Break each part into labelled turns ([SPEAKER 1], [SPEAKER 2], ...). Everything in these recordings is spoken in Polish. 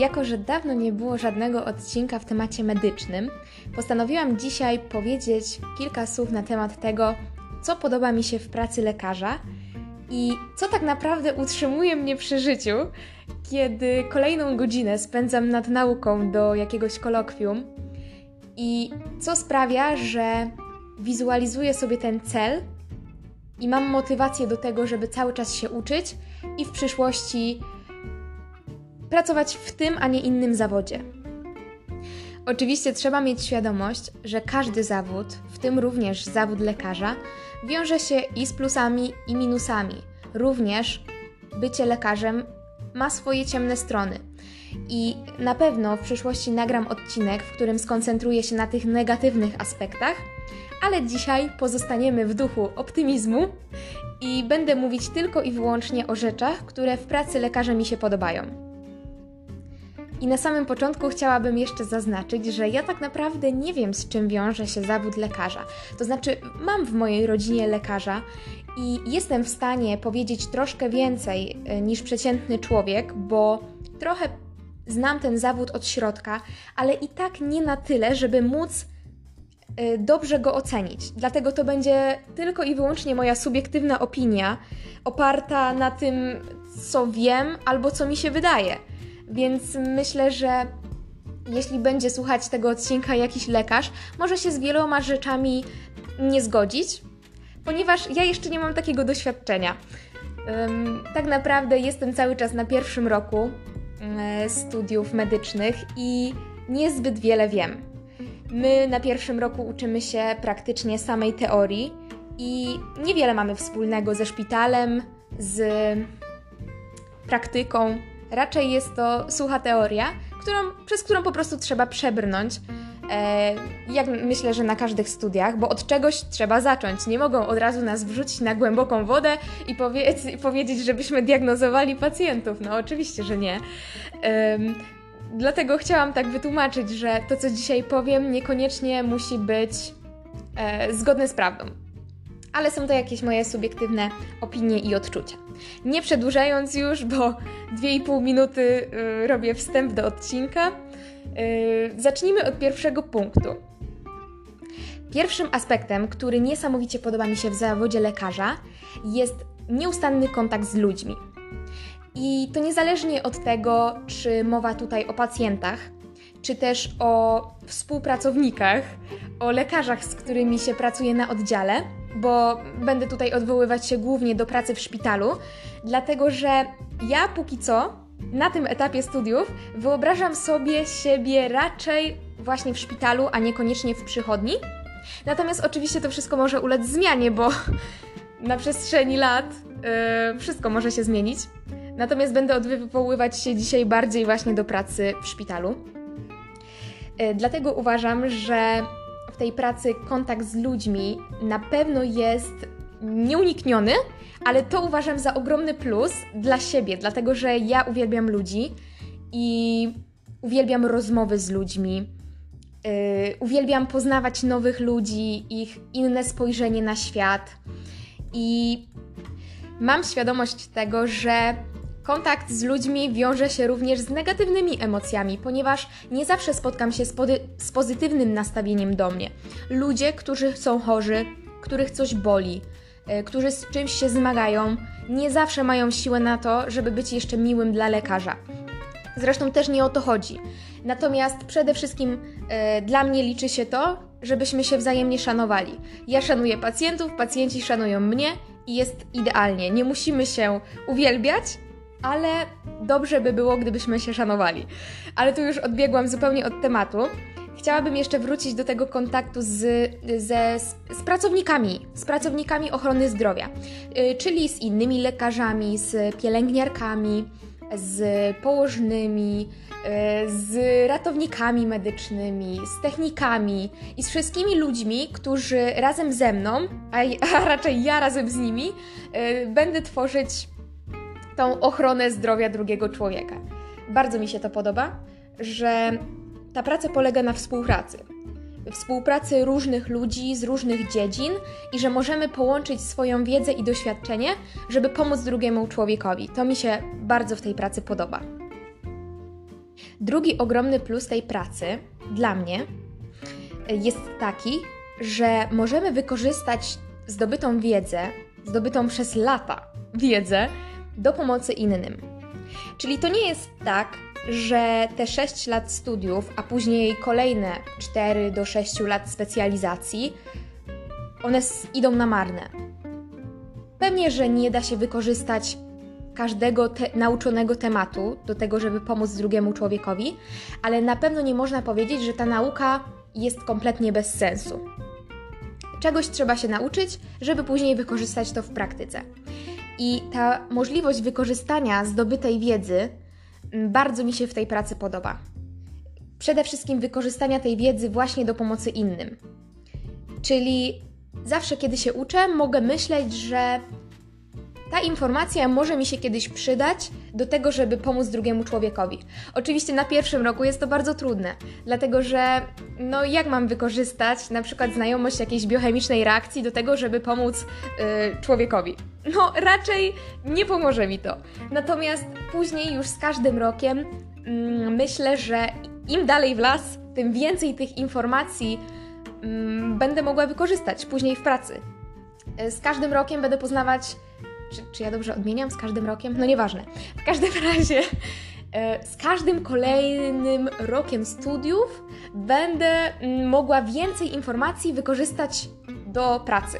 [SPEAKER 1] jako że dawno nie było żadnego odcinka w temacie medycznym, postanowiłam dzisiaj powiedzieć kilka słów na temat tego, co podoba mi się w pracy lekarza i co tak naprawdę utrzymuje mnie przy życiu, kiedy kolejną godzinę spędzam nad nauką do jakiegoś kolokwium i co sprawia, że wizualizuję sobie ten cel i mam motywację do tego, żeby cały czas się uczyć i w przyszłości pracować w tym, a nie innym zawodzie. Oczywiście trzeba mieć świadomość, że każdy zawód, w tym również zawód lekarza, wiąże się i z plusami, i minusami. Również bycie lekarzem ma swoje ciemne strony. I na pewno w przyszłości nagram odcinek, w którym skoncentruję się na tych negatywnych aspektach, ale dzisiaj pozostaniemy w duchu optymizmu i będę mówić tylko i wyłącznie o rzeczach, które w pracy lekarza mi się podobają. I na samym początku chciałabym jeszcze zaznaczyć, że ja tak naprawdę nie wiem, z czym wiąże się zawód lekarza. To znaczy, mam w mojej rodzinie lekarza i jestem w stanie powiedzieć troszkę więcej e, niż przeciętny człowiek, bo trochę znam ten zawód od środka, ale i tak nie na tyle, żeby móc e, dobrze go ocenić. Dlatego to będzie tylko i wyłącznie moja subiektywna opinia, oparta na tym, co wiem albo co mi się wydaje. Więc myślę, że jeśli będzie słuchać tego odcinka jakiś lekarz, może się z wieloma rzeczami nie zgodzić, ponieważ ja jeszcze nie mam takiego doświadczenia. Tak naprawdę jestem cały czas na pierwszym roku um, studiów medycznych i niezbyt wiele wiem. My na pierwszym roku uczymy się praktycznie samej teorii i niewiele mamy wspólnego ze szpitalem, z praktyką, Raczej jest to sucha teoria, którą, przez którą po prostu trzeba przebrnąć. E, jak myślę, że na każdych studiach, bo od czegoś trzeba zacząć. Nie mogą od razu nas wrzucić na głęboką wodę i, powie powiedzieć, żebyśmy diagnozowali pacjentów. No, oczywiście, że nie. dlatego chciałam tak wytłumaczyć, że to, co dzisiaj powiem, niekoniecznie musi być e, zgodne z prawdą. Ale są to jakieś moje subiektywne opinie i odczucia. Nie przedłużając już, bo 2,5 minuty y, robię wstęp do odcinka, y, zacznijmy od pierwszego punktu. Pierwszym aspektem, który niesamowicie podoba mi się w zawodzie lekarza, jest nieustanny kontakt z ludźmi. I to niezależnie od tego, czy mowa tutaj o pacjentach, czy też o współpracownikach, o lekarzach, z którymi się pracuje na oddziale bo będę tutaj odwoływać się głównie do pracy w szpitalu, dlatego że ja póki co na tym etapie studiów wyobrażam sobie siebie raczej właśnie w szpitalu, a niekoniecznie w przychodni. Natomiast oczywiście to wszystko może ulec zmianie, bo na przestrzeni lat yy, wszystko może się zmienić. Natomiast będę odwoływać się dzisiaj bardziej właśnie do pracy w szpitalu. Yy, dlatego uważam, że tej pracy kontakt z ludźmi na pewno jest nieunikniony, ale to uważam za ogromny plus dla siebie, dlatego że ja uwielbiam ludzi i uwielbiam rozmowy z ludźmi. Yy, uwielbiam poznawać nowych ludzi, ich inne spojrzenie na świat. I mam świadomość tego, że Kontakt z ludźmi wiąże się również z negatywnymi emocjami, ponieważ nie zawsze spotkam się z, z, pozytywnym nastawieniem do mnie. Ludzie, którzy są chorzy, których coś boli, yy, którzy z czymś się zmagają, nie zawsze mają siłę na to, żeby być jeszcze miłym dla lekarza. Zresztą też nie o to chodzi. Natomiast przede wszystkim yy, dla mnie liczy się to, żebyśmy się wzajemnie szanowali. Ja szanuję pacjentów, pacjenci szanują mnie i jest idealnie. Nie musimy się uwielbiać, ale dobrze by było, gdybyśmy się szanowali. Ale tu już odbiegłam zupełnie od tematu. Chciałabym jeszcze wrócić do tego kontaktu z, ze, z pracownikami, z pracownikami ochrony zdrowia, yy, czyli z innymi lekarzami, z pielęgniarkami, z położnymi, yy, z ratownikami medycznymi, z technikami i z wszystkimi ludźmi, którzy razem ze mną, a, raczej ja razem z nimi, yy, będę tworzyć tą ochronę zdrowia drugiego człowieka. Bardzo mi się to podoba, że ta praca polega na współpracy. Współpracy różnych ludzi z różnych dziedzin i że możemy połączyć swoją wiedzę i doświadczenie, żeby pomóc drugiemu człowiekowi. To mi się bardzo w tej pracy podoba. Drugi ogromny plus tej pracy dla mnie jest taki, że możemy wykorzystać zdobytą wiedzę, zdobytą przez lata wiedzę do pomocy innym. Czyli to nie jest tak, że te 6 lat studiów, a później kolejne 4 do 6 lat specjalizacji, one idą na marne. Pewnie, że nie da się wykorzystać każdego te nauczonego tematu do tego, żeby pomóc drugiemu człowiekowi, ale na pewno nie można powiedzieć, że ta nauka jest kompletnie bez sensu. Czegoś trzeba się nauczyć, żeby później wykorzystać to w praktyce. I ta możliwość wykorzystania zdobytej wiedzy mm, bardzo mi się w tej pracy podoba. Przede wszystkim wykorzystania tej wiedzy właśnie do pomocy innym. Czyli zawsze, kiedy się uczę, mogę myśleć, że ta informacja może mi się kiedyś przydać do tego, żeby pomóc drugiemu człowiekowi. Oczywiście na pierwszym roku jest to bardzo trudne, dlatego że no jak mam wykorzystać na przykład znajomość jakiejś biochemicznej reakcji do tego, żeby pomóc yy, człowiekowi? No raczej nie pomoże mi to. Natomiast później już z każdym rokiem yy, myślę, że im dalej w las, tym więcej tych informacji yy, będę mogła wykorzystać później w pracy. Y, z każdym rokiem będę poznawać czy, czy ja dobrze odmieniam z każdym rokiem? No nieważne. W każdym razie e, z każdym kolejnym rokiem studiów będę mm, mogła więcej informacji wykorzystać do pracy.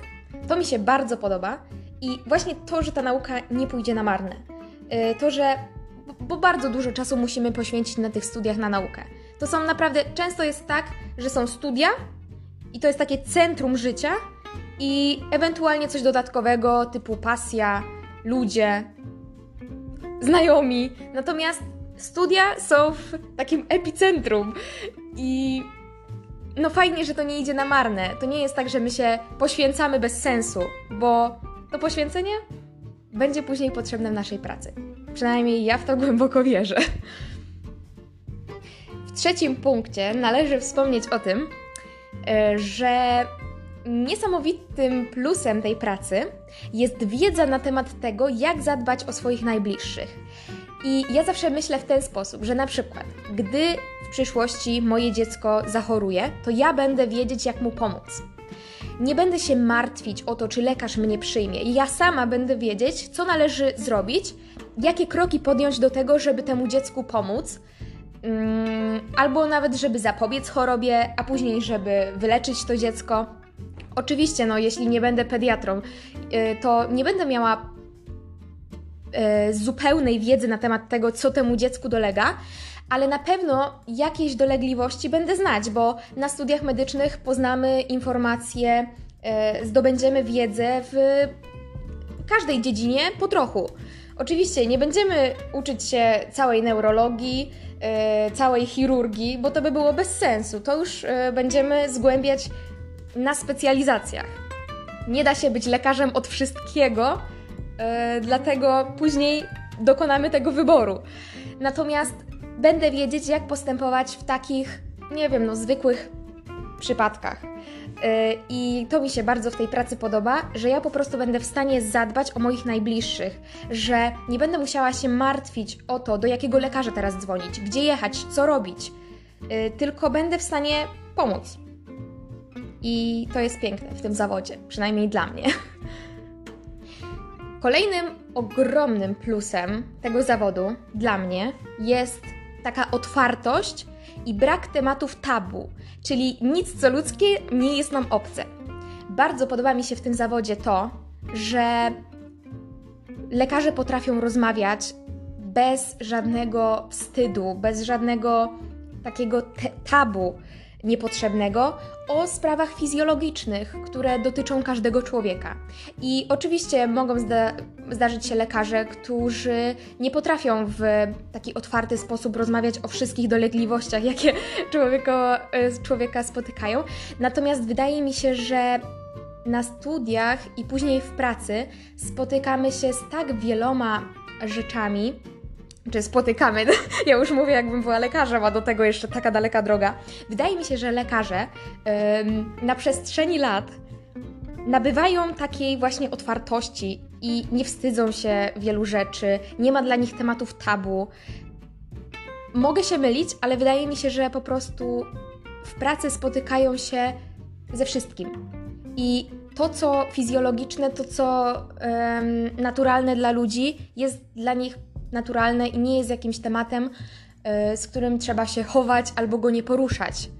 [SPEAKER 1] To mi się bardzo podoba i właśnie to, że ta nauka nie pójdzie na marne. E, to, że bo bardzo dużo czasu musimy poświęcić na tych studiach na naukę. To są naprawdę, często jest tak, że są studia i to jest takie centrum życia, i ewentualnie coś dodatkowego typu pasja, ludzie, znajomi. Natomiast studia są w takim epicentrum i no fajnie, że to nie idzie na marne. To nie jest tak, że my się poświęcamy bez sensu, bo to poświęcenie będzie później potrzebne w naszej pracy. Przynajmniej ja w to głęboko wierzę. W trzecim punkcie należy wspomnieć o tym, e, że Niesamowitym plusem tej pracy jest wiedza na temat tego, jak zadbać o swoich najbliższych. I ja zawsze myślę w ten sposób, że na przykład, gdy w przyszłości moje dziecko zachoruje, to ja będę wiedzieć, jak mu pomóc. Nie będę się martwić o to, czy lekarz mnie przyjmie. Ja sama będę wiedzieć, co należy zrobić, jakie kroki podjąć do tego, żeby temu dziecku pomóc, mm, albo nawet, żeby zapobiec chorobie, a później, żeby wyleczyć to dziecko. Oczywiście, no, jeśli nie będę pediatrą, y, to nie będę miała y, zupełnej wiedzy na temat tego, co temu dziecku dolega, ale na pewno jakieś dolegliwości będę znać, bo na studiach medycznych poznamy informacje, y, zdobędziemy wiedzę w każdej dziedzinie po trochu. Oczywiście nie będziemy uczyć się całej neurologii, całej chirurgii, bo to by było bez sensu. To już będziemy zgłębiać na specjalizacjach. Nie da się być lekarzem od wszystkiego, yy, dlatego później dokonamy tego wyboru. Natomiast będę wiedzieć, jak postępować w takich, nie wiem, no, zwykłych przypadkach. Yy, I to mi się bardzo w tej pracy podoba, że ja po prostu będę w stanie zadbać o moich najbliższych, że nie będę musiała się martwić o to, do jakiego lekarza teraz dzwonić, gdzie jechać, co robić, yy, tylko będę w stanie pomóc. I to jest piękne w tym zawodzie, przynajmniej dla mnie. Kolejnym ogromnym plusem tego zawodu dla mnie jest taka otwartość i brak tematów tabu, czyli nic co ludzkie nie jest nam obce. Bardzo podoba mi się w tym zawodzie to, że lekarze potrafią rozmawiać bez żadnego wstydu, bez żadnego takiego tabu niepotrzebnego o sprawach fizjologicznych, które dotyczą każdego człowieka. I oczywiście mogą zda zdarzyć się lekarze, którzy nie potrafią w taki otwarty sposób rozmawiać o wszystkich dolegliwościach, jakie człowieka, e, człowieka spotykają. Natomiast wydaje mi się, że na studiach i później w pracy spotykamy się z tak wieloma rzeczami, czy spotykamy. Ja już mówię, jakbym była lekarzem, a do tego jeszcze taka daleka droga. Wydaje mi się, że lekarze na przestrzeni lat nabywają takiej właśnie otwartości i nie wstydzą się wielu rzeczy, nie ma dla nich tematów tabu. mogę się mylić, ale wydaje mi się, że po prostu w pracy spotykają się ze wszystkim. I to, co fizjologiczne, to, co naturalne dla ludzi, jest dla nich naturalne i nie jest jakimś tematem, y, z którym trzeba się chować albo go nie poruszać.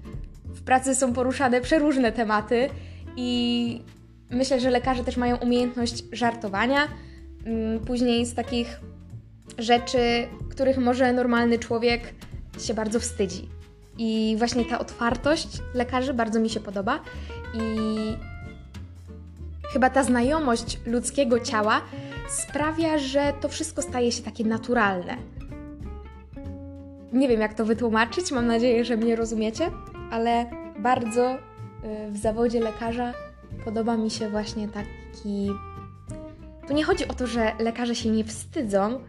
[SPEAKER 1] W pracy są poruszane przeróżne tematy i myślę, że lekarze też mają umiejętność żartowania. Um, później z takich rzeczy, których może normalny człowiek się bardzo wstydzi. I właśnie ta otwartość lekarzy bardzo mi się podoba i chyba ta znajomość ludzkiego ciała sprawia, że to wszystko staje się takie naturalne. Nie wiem, jak to wytłumaczyć, mam nadzieję, że mnie rozumiecie, ale bardzo y, w zawodzie lekarza podoba mi się właśnie taki. Tu nie chodzi o to, że lekarze się nie wstydzą,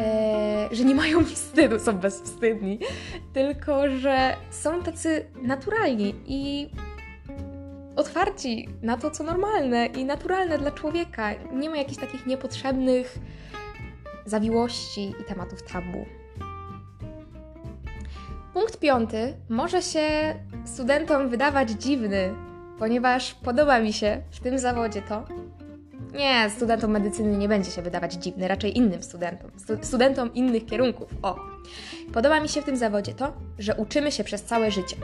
[SPEAKER 1] e, że nie mają wstydu, są bezwstydni, tylko że są tacy naturalni i otwarci na to, co normalne i naturalne dla człowieka. Nie ma jakichś takich niepotrzebnych zawiłości i tematów tabu. Punkt piąty może się studentom wydawać dziwny, ponieważ podoba mi się w tym zawodzie to, nie, studentom medycyny nie będzie się wydawać dziwny, raczej innym studentom, stu studentom innych kierunków. O! Podoba mi się w tym zawodzie to, że uczymy się przez całe życie.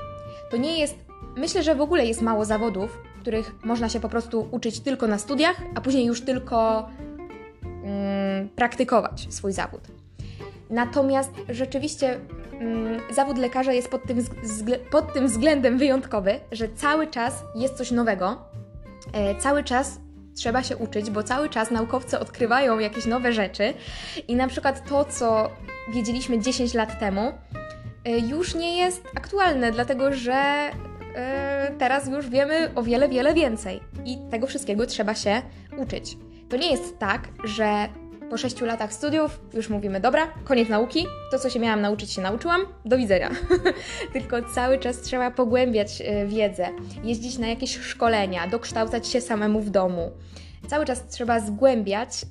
[SPEAKER 1] To nie jest. Myślę, że w ogóle jest mało zawodów, których można się po prostu uczyć tylko na studiach, a później już tylko mm, praktykować swój zawód. Natomiast rzeczywiście mm, zawód lekarza jest pod tym, pod tym względem wyjątkowy, że cały czas jest coś nowego, e, cały czas trzeba się uczyć, bo cały czas naukowcy odkrywają jakieś nowe rzeczy i na przykład to, co wiedzieliśmy 10 lat temu, y, już nie jest aktualne, dlatego że teraz już wiemy o wiele, wiele więcej i tego wszystkiego trzeba się uczyć. To nie jest tak, że po 6 latach studiów już mówimy, dobra, koniec nauki, to co się miałam nauczyć się nauczyłam, do widzenia. Tylko cały czas trzeba pogłębiać y, wiedzę, jeździć na jakieś szkolenia, dokształcać się samemu w domu. Cały czas trzeba zgłębiać y,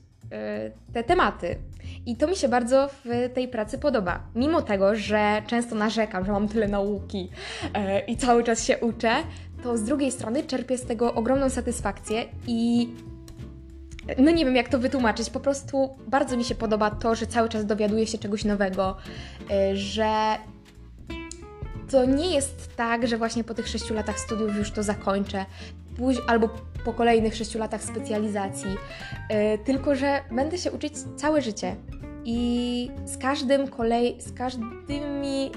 [SPEAKER 1] te tematy. I to mi się bardzo w tej pracy podoba. Mimo tego, że często narzekam, że mam tyle nauki y, i cały czas się uczę, to z drugiej strony czerpię z tego ogromną satysfakcję i no nie wiem jak to wytłumaczyć, po prostu bardzo mi się podoba to, że cały czas dowiaduję się czegoś nowego, y, że to nie jest tak, że właśnie po tych sześciu latach studiów już to zakończę, albo po kolejnych sześciu latach specjalizacji, y, tylko że będę się uczyć całe życie i z każdym kolej, z każdymi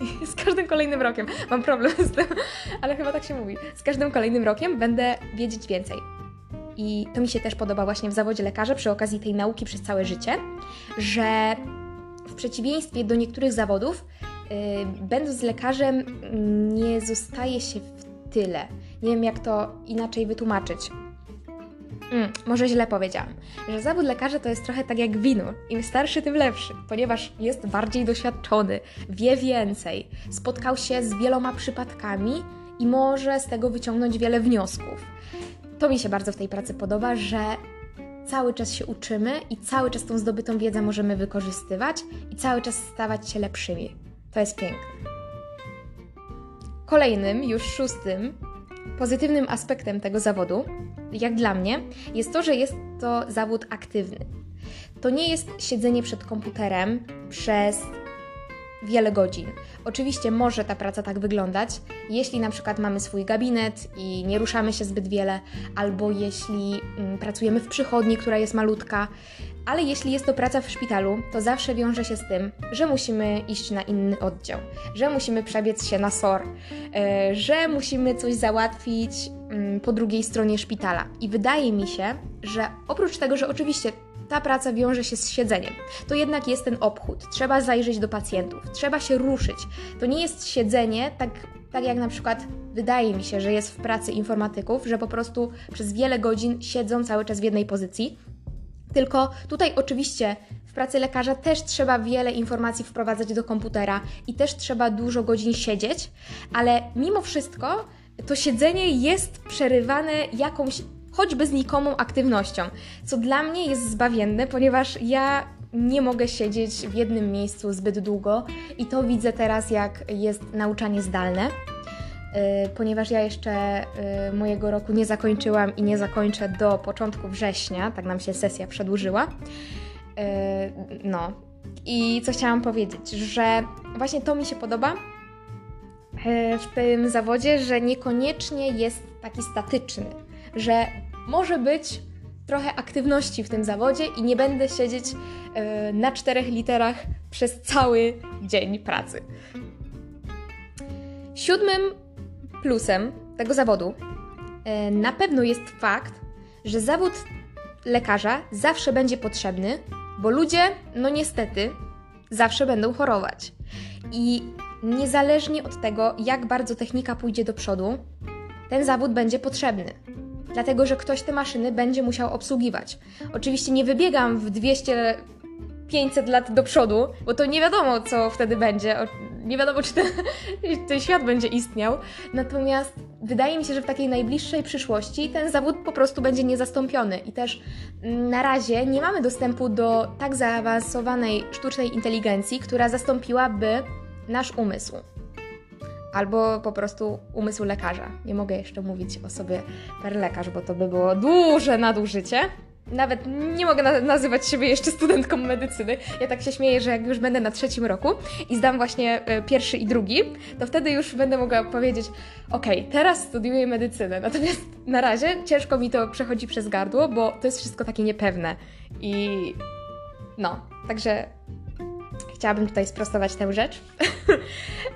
[SPEAKER 1] z każdym kolejnym rokiem mam problem z tym, ale chyba tak się mówi. Z każdym kolejnym rokiem będę wiedzieć więcej. I to mi się też podoba właśnie w zawodzie lekarza przy okazji tej nauki przez całe życie, że w przeciwieństwie do niektórych zawodów, yy, będąc lekarzem, nie zostaje się w tyle. Nie wiem, jak to inaczej wytłumaczyć. Mm, może źle powiedziałam, że zawód lekarza to jest trochę tak jak wino. Im starszy, tym lepszy, ponieważ jest bardziej doświadczony, wie więcej, spotkał się z wieloma przypadkami i może z tego wyciągnąć wiele wniosków to mi się bardzo w tej pracy podoba, że cały czas się uczymy i cały czas tą zdobytą wiedzę możemy wykorzystywać i cały czas stawać się lepszymi. To jest piękne. Kolejnym, już szóstym, pozytywnym aspektem tego zawodu, jak dla mnie, jest to, że jest to zawód aktywny. To nie jest siedzenie przed komputerem przez wiele godzin. Oczywiście może ta praca tak wyglądać, jeśli na przykład mamy swój gabinet i nie ruszamy się zbyt wiele, albo jeśli mm, pracujemy w przychodni, która jest malutka, ale jeśli jest to praca w szpitalu, to zawsze wiąże się z tym, że musimy iść na inny oddział, że musimy przebiec się na SOR, yy, że musimy coś załatwić yy, po drugiej stronie szpitala. I wydaje mi się, że oprócz tego, że oczywiście ta praca wiąże się z siedzeniem. To jednak jest ten obchód. Trzeba zajrzeć do pacjentów, trzeba się ruszyć. To nie jest siedzenie tak, tak jak na przykład wydaje mi się, że jest w pracy informatyków, że po prostu przez wiele godzin siedzą cały czas w jednej pozycji. Tylko tutaj oczywiście w pracy lekarza też trzeba wiele informacji wprowadzać do komputera i też trzeba dużo godzin siedzieć, ale mimo wszystko to siedzenie jest przerywane jakąś choćby znikomą aktywnością, co dla mnie jest zbawienne, ponieważ ja nie mogę siedzieć w jednym miejscu zbyt długo i to widzę teraz, jak jest nauczanie zdalne. Y, ponieważ ja jeszcze y, mojego roku nie zakończyłam i nie zakończę do początku września, tak nam się sesja przedłużyła. Y, no. I co chciałam powiedzieć, że właśnie to mi się podoba w tym zawodzie, że niekoniecznie jest taki statyczny, że może być trochę aktywności w tym zawodzie i nie będę siedzieć na czterech literach przez cały dzień pracy. Siódmym plusem tego zawodu e, na pewno jest fakt, że zawód lekarza zawsze będzie potrzebny, bo ludzie, no niestety, zawsze będą chorować. I niezależnie od tego, jak bardzo technika pójdzie do przodu, ten zawód będzie potrzebny. Dlatego, że ktoś te maszyny będzie musiał obsługiwać. Oczywiście nie wybiegam w 200 500 lat do przodu, bo to nie wiadomo, co wtedy będzie. Nie wiadomo, czy ten, ten świat będzie istniał. Natomiast wydaje mi się, że w takiej najbliższej przyszłości ten zawód po prostu będzie niezastąpiony. I też mm, na razie nie mamy dostępu do tak zaawansowanej sztucznej inteligencji, która zastąpiłaby nasz umysł. Albo po prostu umysł lekarza. Nie mogę jeszcze mówić o sobie per lekarz, bo to by było duże nadużycie nawet nie mogę na nazywać siebie jeszcze studentką medycyny. Ja tak się śmieję, że jak już będę na trzecim roku i zdam właśnie e, pierwszy i drugi, to wtedy już będę mogła powiedzieć: OK, teraz studiuję medycynę. Natomiast na razie ciężko mi to przechodzi przez gardło, bo to jest wszystko takie niepewne. I no, także chciałabym tutaj sprostować tę rzecz.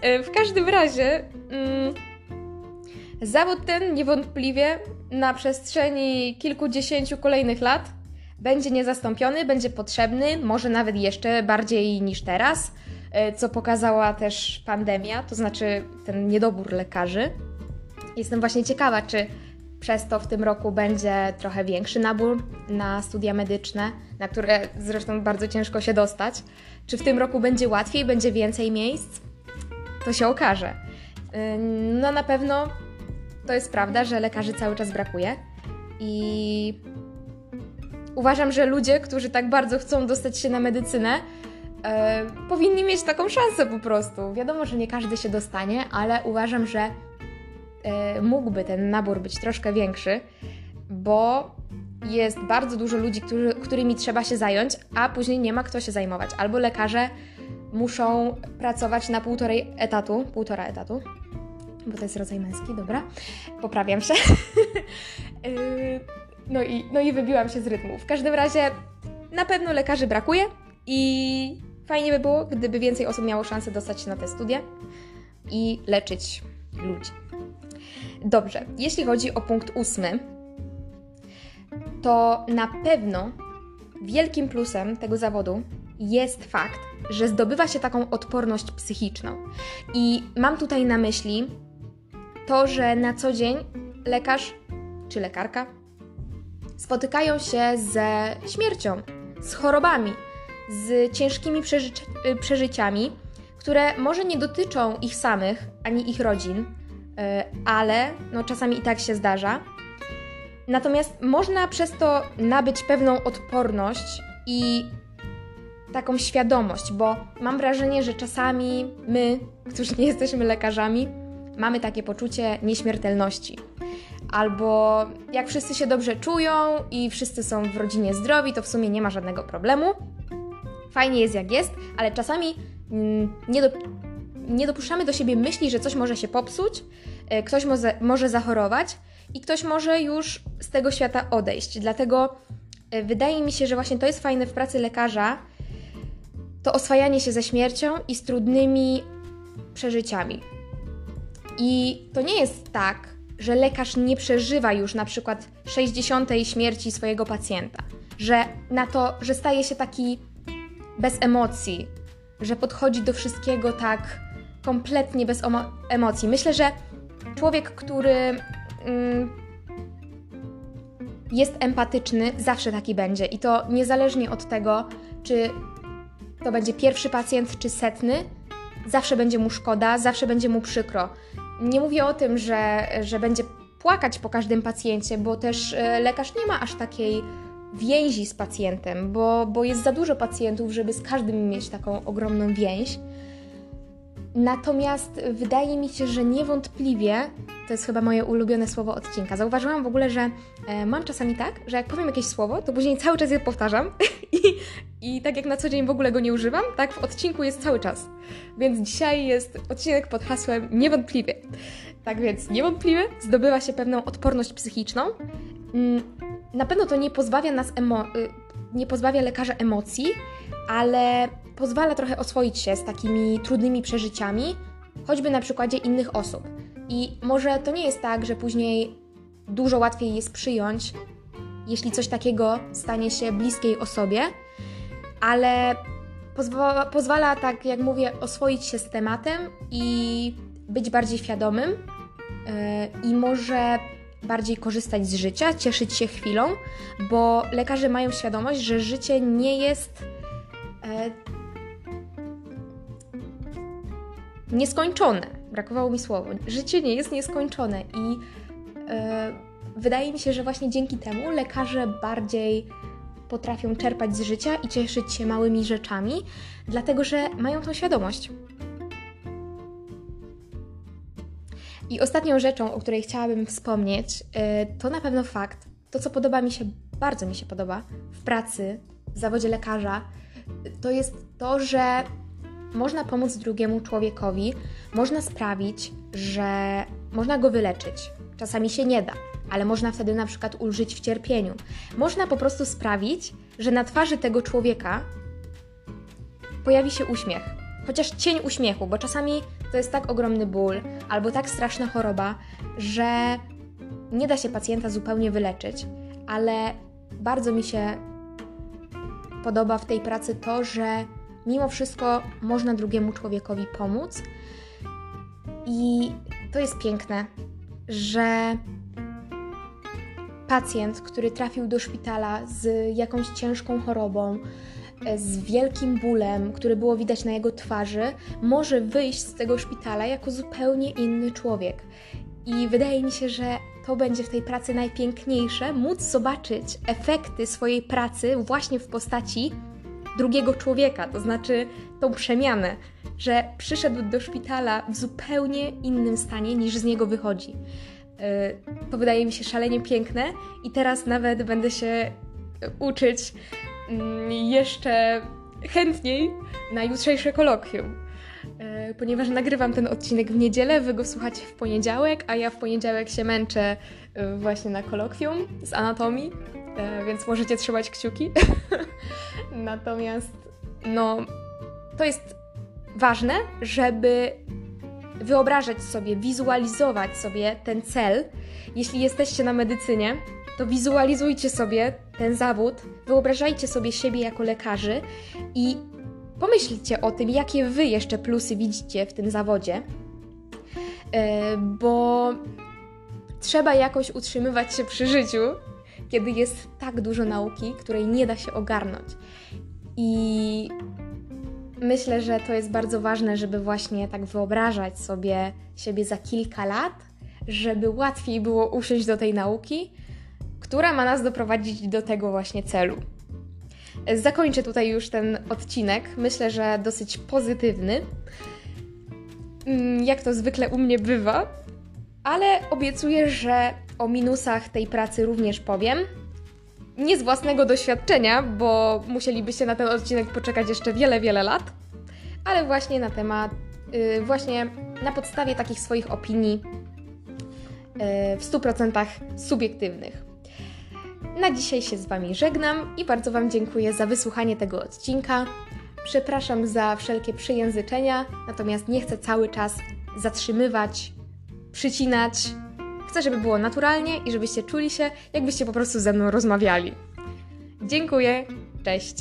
[SPEAKER 1] E, w każdym razie. Mm, Zawód ten niewątpliwie na przestrzeni kilkudziesięciu kolejnych lat będzie niezastąpiony, będzie potrzebny, może nawet jeszcze bardziej niż teraz, e, co pokazała też pandemia, to znaczy ten niedobór lekarzy. Jestem właśnie ciekawa, czy przez to w tym roku będzie trochę większy nabór na studia medyczne, na które zresztą bardzo ciężko się dostać. Czy w tym roku będzie łatwiej, będzie więcej miejsc? To się okaże. E, no na pewno to jest prawda, że lekarzy cały czas brakuje i uważam, że ludzie, którzy tak bardzo chcą dostać się na medycynę, e, powinni mieć taką szansę po prostu. Wiadomo, że nie każdy się dostanie, ale uważam, że e, mógłby ten nabór być troszkę większy, bo jest bardzo dużo ludzi, którzy, którymi trzeba się zająć, a później nie ma kto się zajmować. Albo lekarze muszą pracować na półtorej etatu, półtora etatu, bo to jest rodzaj męski, dobra, poprawiam się. Y, no, i, no i wybiłam się z rytmu. W każdym razie na pewno lekarzy brakuje i fajnie by było, gdyby więcej osób miało szansę dostać się na te studia i leczyć ludzi. Dobrze, jeśli chodzi o punkt ósmy, to na pewno wielkim plusem tego zawodu jest fakt, że zdobywa się taką odporność psychiczną. I mam tutaj na myśli to, że na co dzień lekarz czy lekarka spotykają się ze śmiercią, z chorobami, z ciężkimi przeży y, przeżyciami, które może nie dotyczą ich samych ani ich rodzin, y, ale no, czasami i tak się zdarza. Natomiast można przez to nabyć pewną odporność i taką świadomość, bo mam wrażenie, że czasami my, którzy nie jesteśmy lekarzami, mamy takie poczucie nieśmiertelności. Albo jak wszyscy się dobrze czują i wszyscy są w rodzinie zdrowi, to w sumie nie ma żadnego problemu. Fajnie jest jak jest, ale czasami mm, nie, do, nie dopuszczamy do siebie myśli, że coś może się popsuć, e, ktoś może, może zachorować i ktoś może już z tego świata odejść. Dlatego e, wydaje mi się, że właśnie to jest fajne w pracy lekarza, to oswajanie się ze śmiercią i z trudnymi przeżyciami. I to nie jest tak, że lekarz nie przeżywa już na przykład 60. śmierci swojego pacjenta, że na to, że staje się taki bez emocji, że podchodzi do wszystkiego tak kompletnie bez emocji. Myślę, że człowiek, który mm, jest empatyczny, zawsze taki będzie i to niezależnie od tego, czy to będzie pierwszy pacjent czy setny, zawsze będzie mu szkoda, zawsze będzie mu przykro. Nie mówię o tym, że, że będzie płakać po każdym pacjencie, bo też e, lekarz nie ma aż takiej więzi z pacjentem, bo, bo jest za dużo pacjentów, żeby z każdym mieć taką ogromną więź. Natomiast wydaje mi się, że niewątpliwie to jest chyba moje ulubione słowo odcinka. Zauważyłam w ogóle, że e, mam czasami tak, że jak powiem jakieś słowo, to później cały czas je powtarzam I, i tak jak na co dzień w ogóle go nie używam, tak w odcinku jest cały czas. Więc dzisiaj jest odcinek pod hasłem niewątpliwie. Tak więc niewątpliwie zdobywa się pewną odporność psychiczną. Mm, na pewno to nie pozbawia nas emo- y, nie pozbawia lekarza emocji, ale pozwala trochę oswoić się z takimi trudnymi przeżyciami, choćby na przykładzie innych osób. I może to nie jest tak, że później dużo łatwiej jest przyjąć, jeśli coś takiego stanie się bliskiej osobie, ale pozwala, tak jak mówię, oswoić się z tematem i być bardziej świadomym yy, i może bardziej korzystać z życia, cieszyć się chwilą, bo lekarze mają świadomość, że życie nie jest e, nieskończone. Brakowało mi słowa. Życie nie jest nieskończone i e, wydaje mi się, że właśnie dzięki temu lekarze bardziej potrafią czerpać z życia i cieszyć się małymi rzeczami, dlatego że mają tą świadomość. I ostatnią rzeczą, o której chciałabym wspomnieć, e, to na pewno fakt, to co podoba mi się, bardzo mi się podoba w pracy, w zawodzie lekarza, to jest to, że można pomóc drugiemu człowiekowi, można sprawić, że można go wyleczyć. Czasami się nie da, ale można wtedy na przykład ulżyć w cierpieniu. Można po prostu sprawić, że na twarzy tego człowieka pojawi się uśmiech. Chociaż cień uśmiechu, bo czasami to jest tak ogromny ból albo tak straszna choroba, że nie da się pacjenta zupełnie wyleczyć, ale bardzo mi się podoba w tej pracy to, że mimo wszystko można drugiemu człowiekowi pomóc. I to jest piękne, że pacjent, który trafił do szpitala z jakąś ciężką chorobą, z wielkim bólem, który było widać na jego twarzy, może wyjść z tego szpitala jako zupełnie inny człowiek. I wydaje mi się, że to będzie w tej pracy najpiękniejsze móc zobaczyć efekty swojej pracy właśnie w postaci drugiego człowieka, to znaczy tą przemianę, że przyszedł do szpitala w zupełnie innym stanie niż z niego wychodzi. Y, to wydaje mi się szalenie piękne i teraz nawet będę się uczyć mm, jeszcze chętniej na jutrzejsze kolokwium. Y, ponieważ nagrywam ten odcinek w niedzielę, wy go słuchacie w poniedziałek, a ja w poniedziałek się męczę y, właśnie na kolokwium z anatomii, więc możecie trzymać kciuki. Natomiast no, to jest ważne, żeby wyobrażać sobie, wizualizować sobie ten cel. Jeśli jesteście na medycynie, to wizualizujcie sobie ten zawód, wyobrażajcie sobie siebie jako lekarzy i pomyślcie o tym, jakie wy jeszcze plusy widzicie w tym zawodzie, e, bo trzeba jakoś utrzymywać się przy życiu, kiedy jest tak dużo nauki, której nie da się ogarnąć. I myślę, że to jest bardzo ważne, żeby właśnie tak wyobrażać sobie siebie za kilka lat, żeby łatwiej było usiąść do tej nauki, która ma nas doprowadzić do tego właśnie celu. Zakończę tutaj już ten odcinek, myślę, że dosyć pozytywny, mm, jak to zwykle u mnie bywa, ale obiecuję, że o minusach tej pracy również powiem. Nie z własnego doświadczenia, bo musielibyście na ten odcinek poczekać jeszcze wiele, wiele lat, ale właśnie na temat, yy, właśnie na podstawie takich swoich opinii yy, w 100% subiektywnych. Na dzisiaj się z Wami żegnam i bardzo Wam dziękuję za wysłuchanie tego odcinka. Przepraszam za wszelkie przejęzyczenia, natomiast nie chcę cały czas zatrzymywać, przycinać Chcę, żeby było naturalnie i żebyście czuli się, jakbyście po prostu ze mną rozmawiali. Dziękuję, cześć!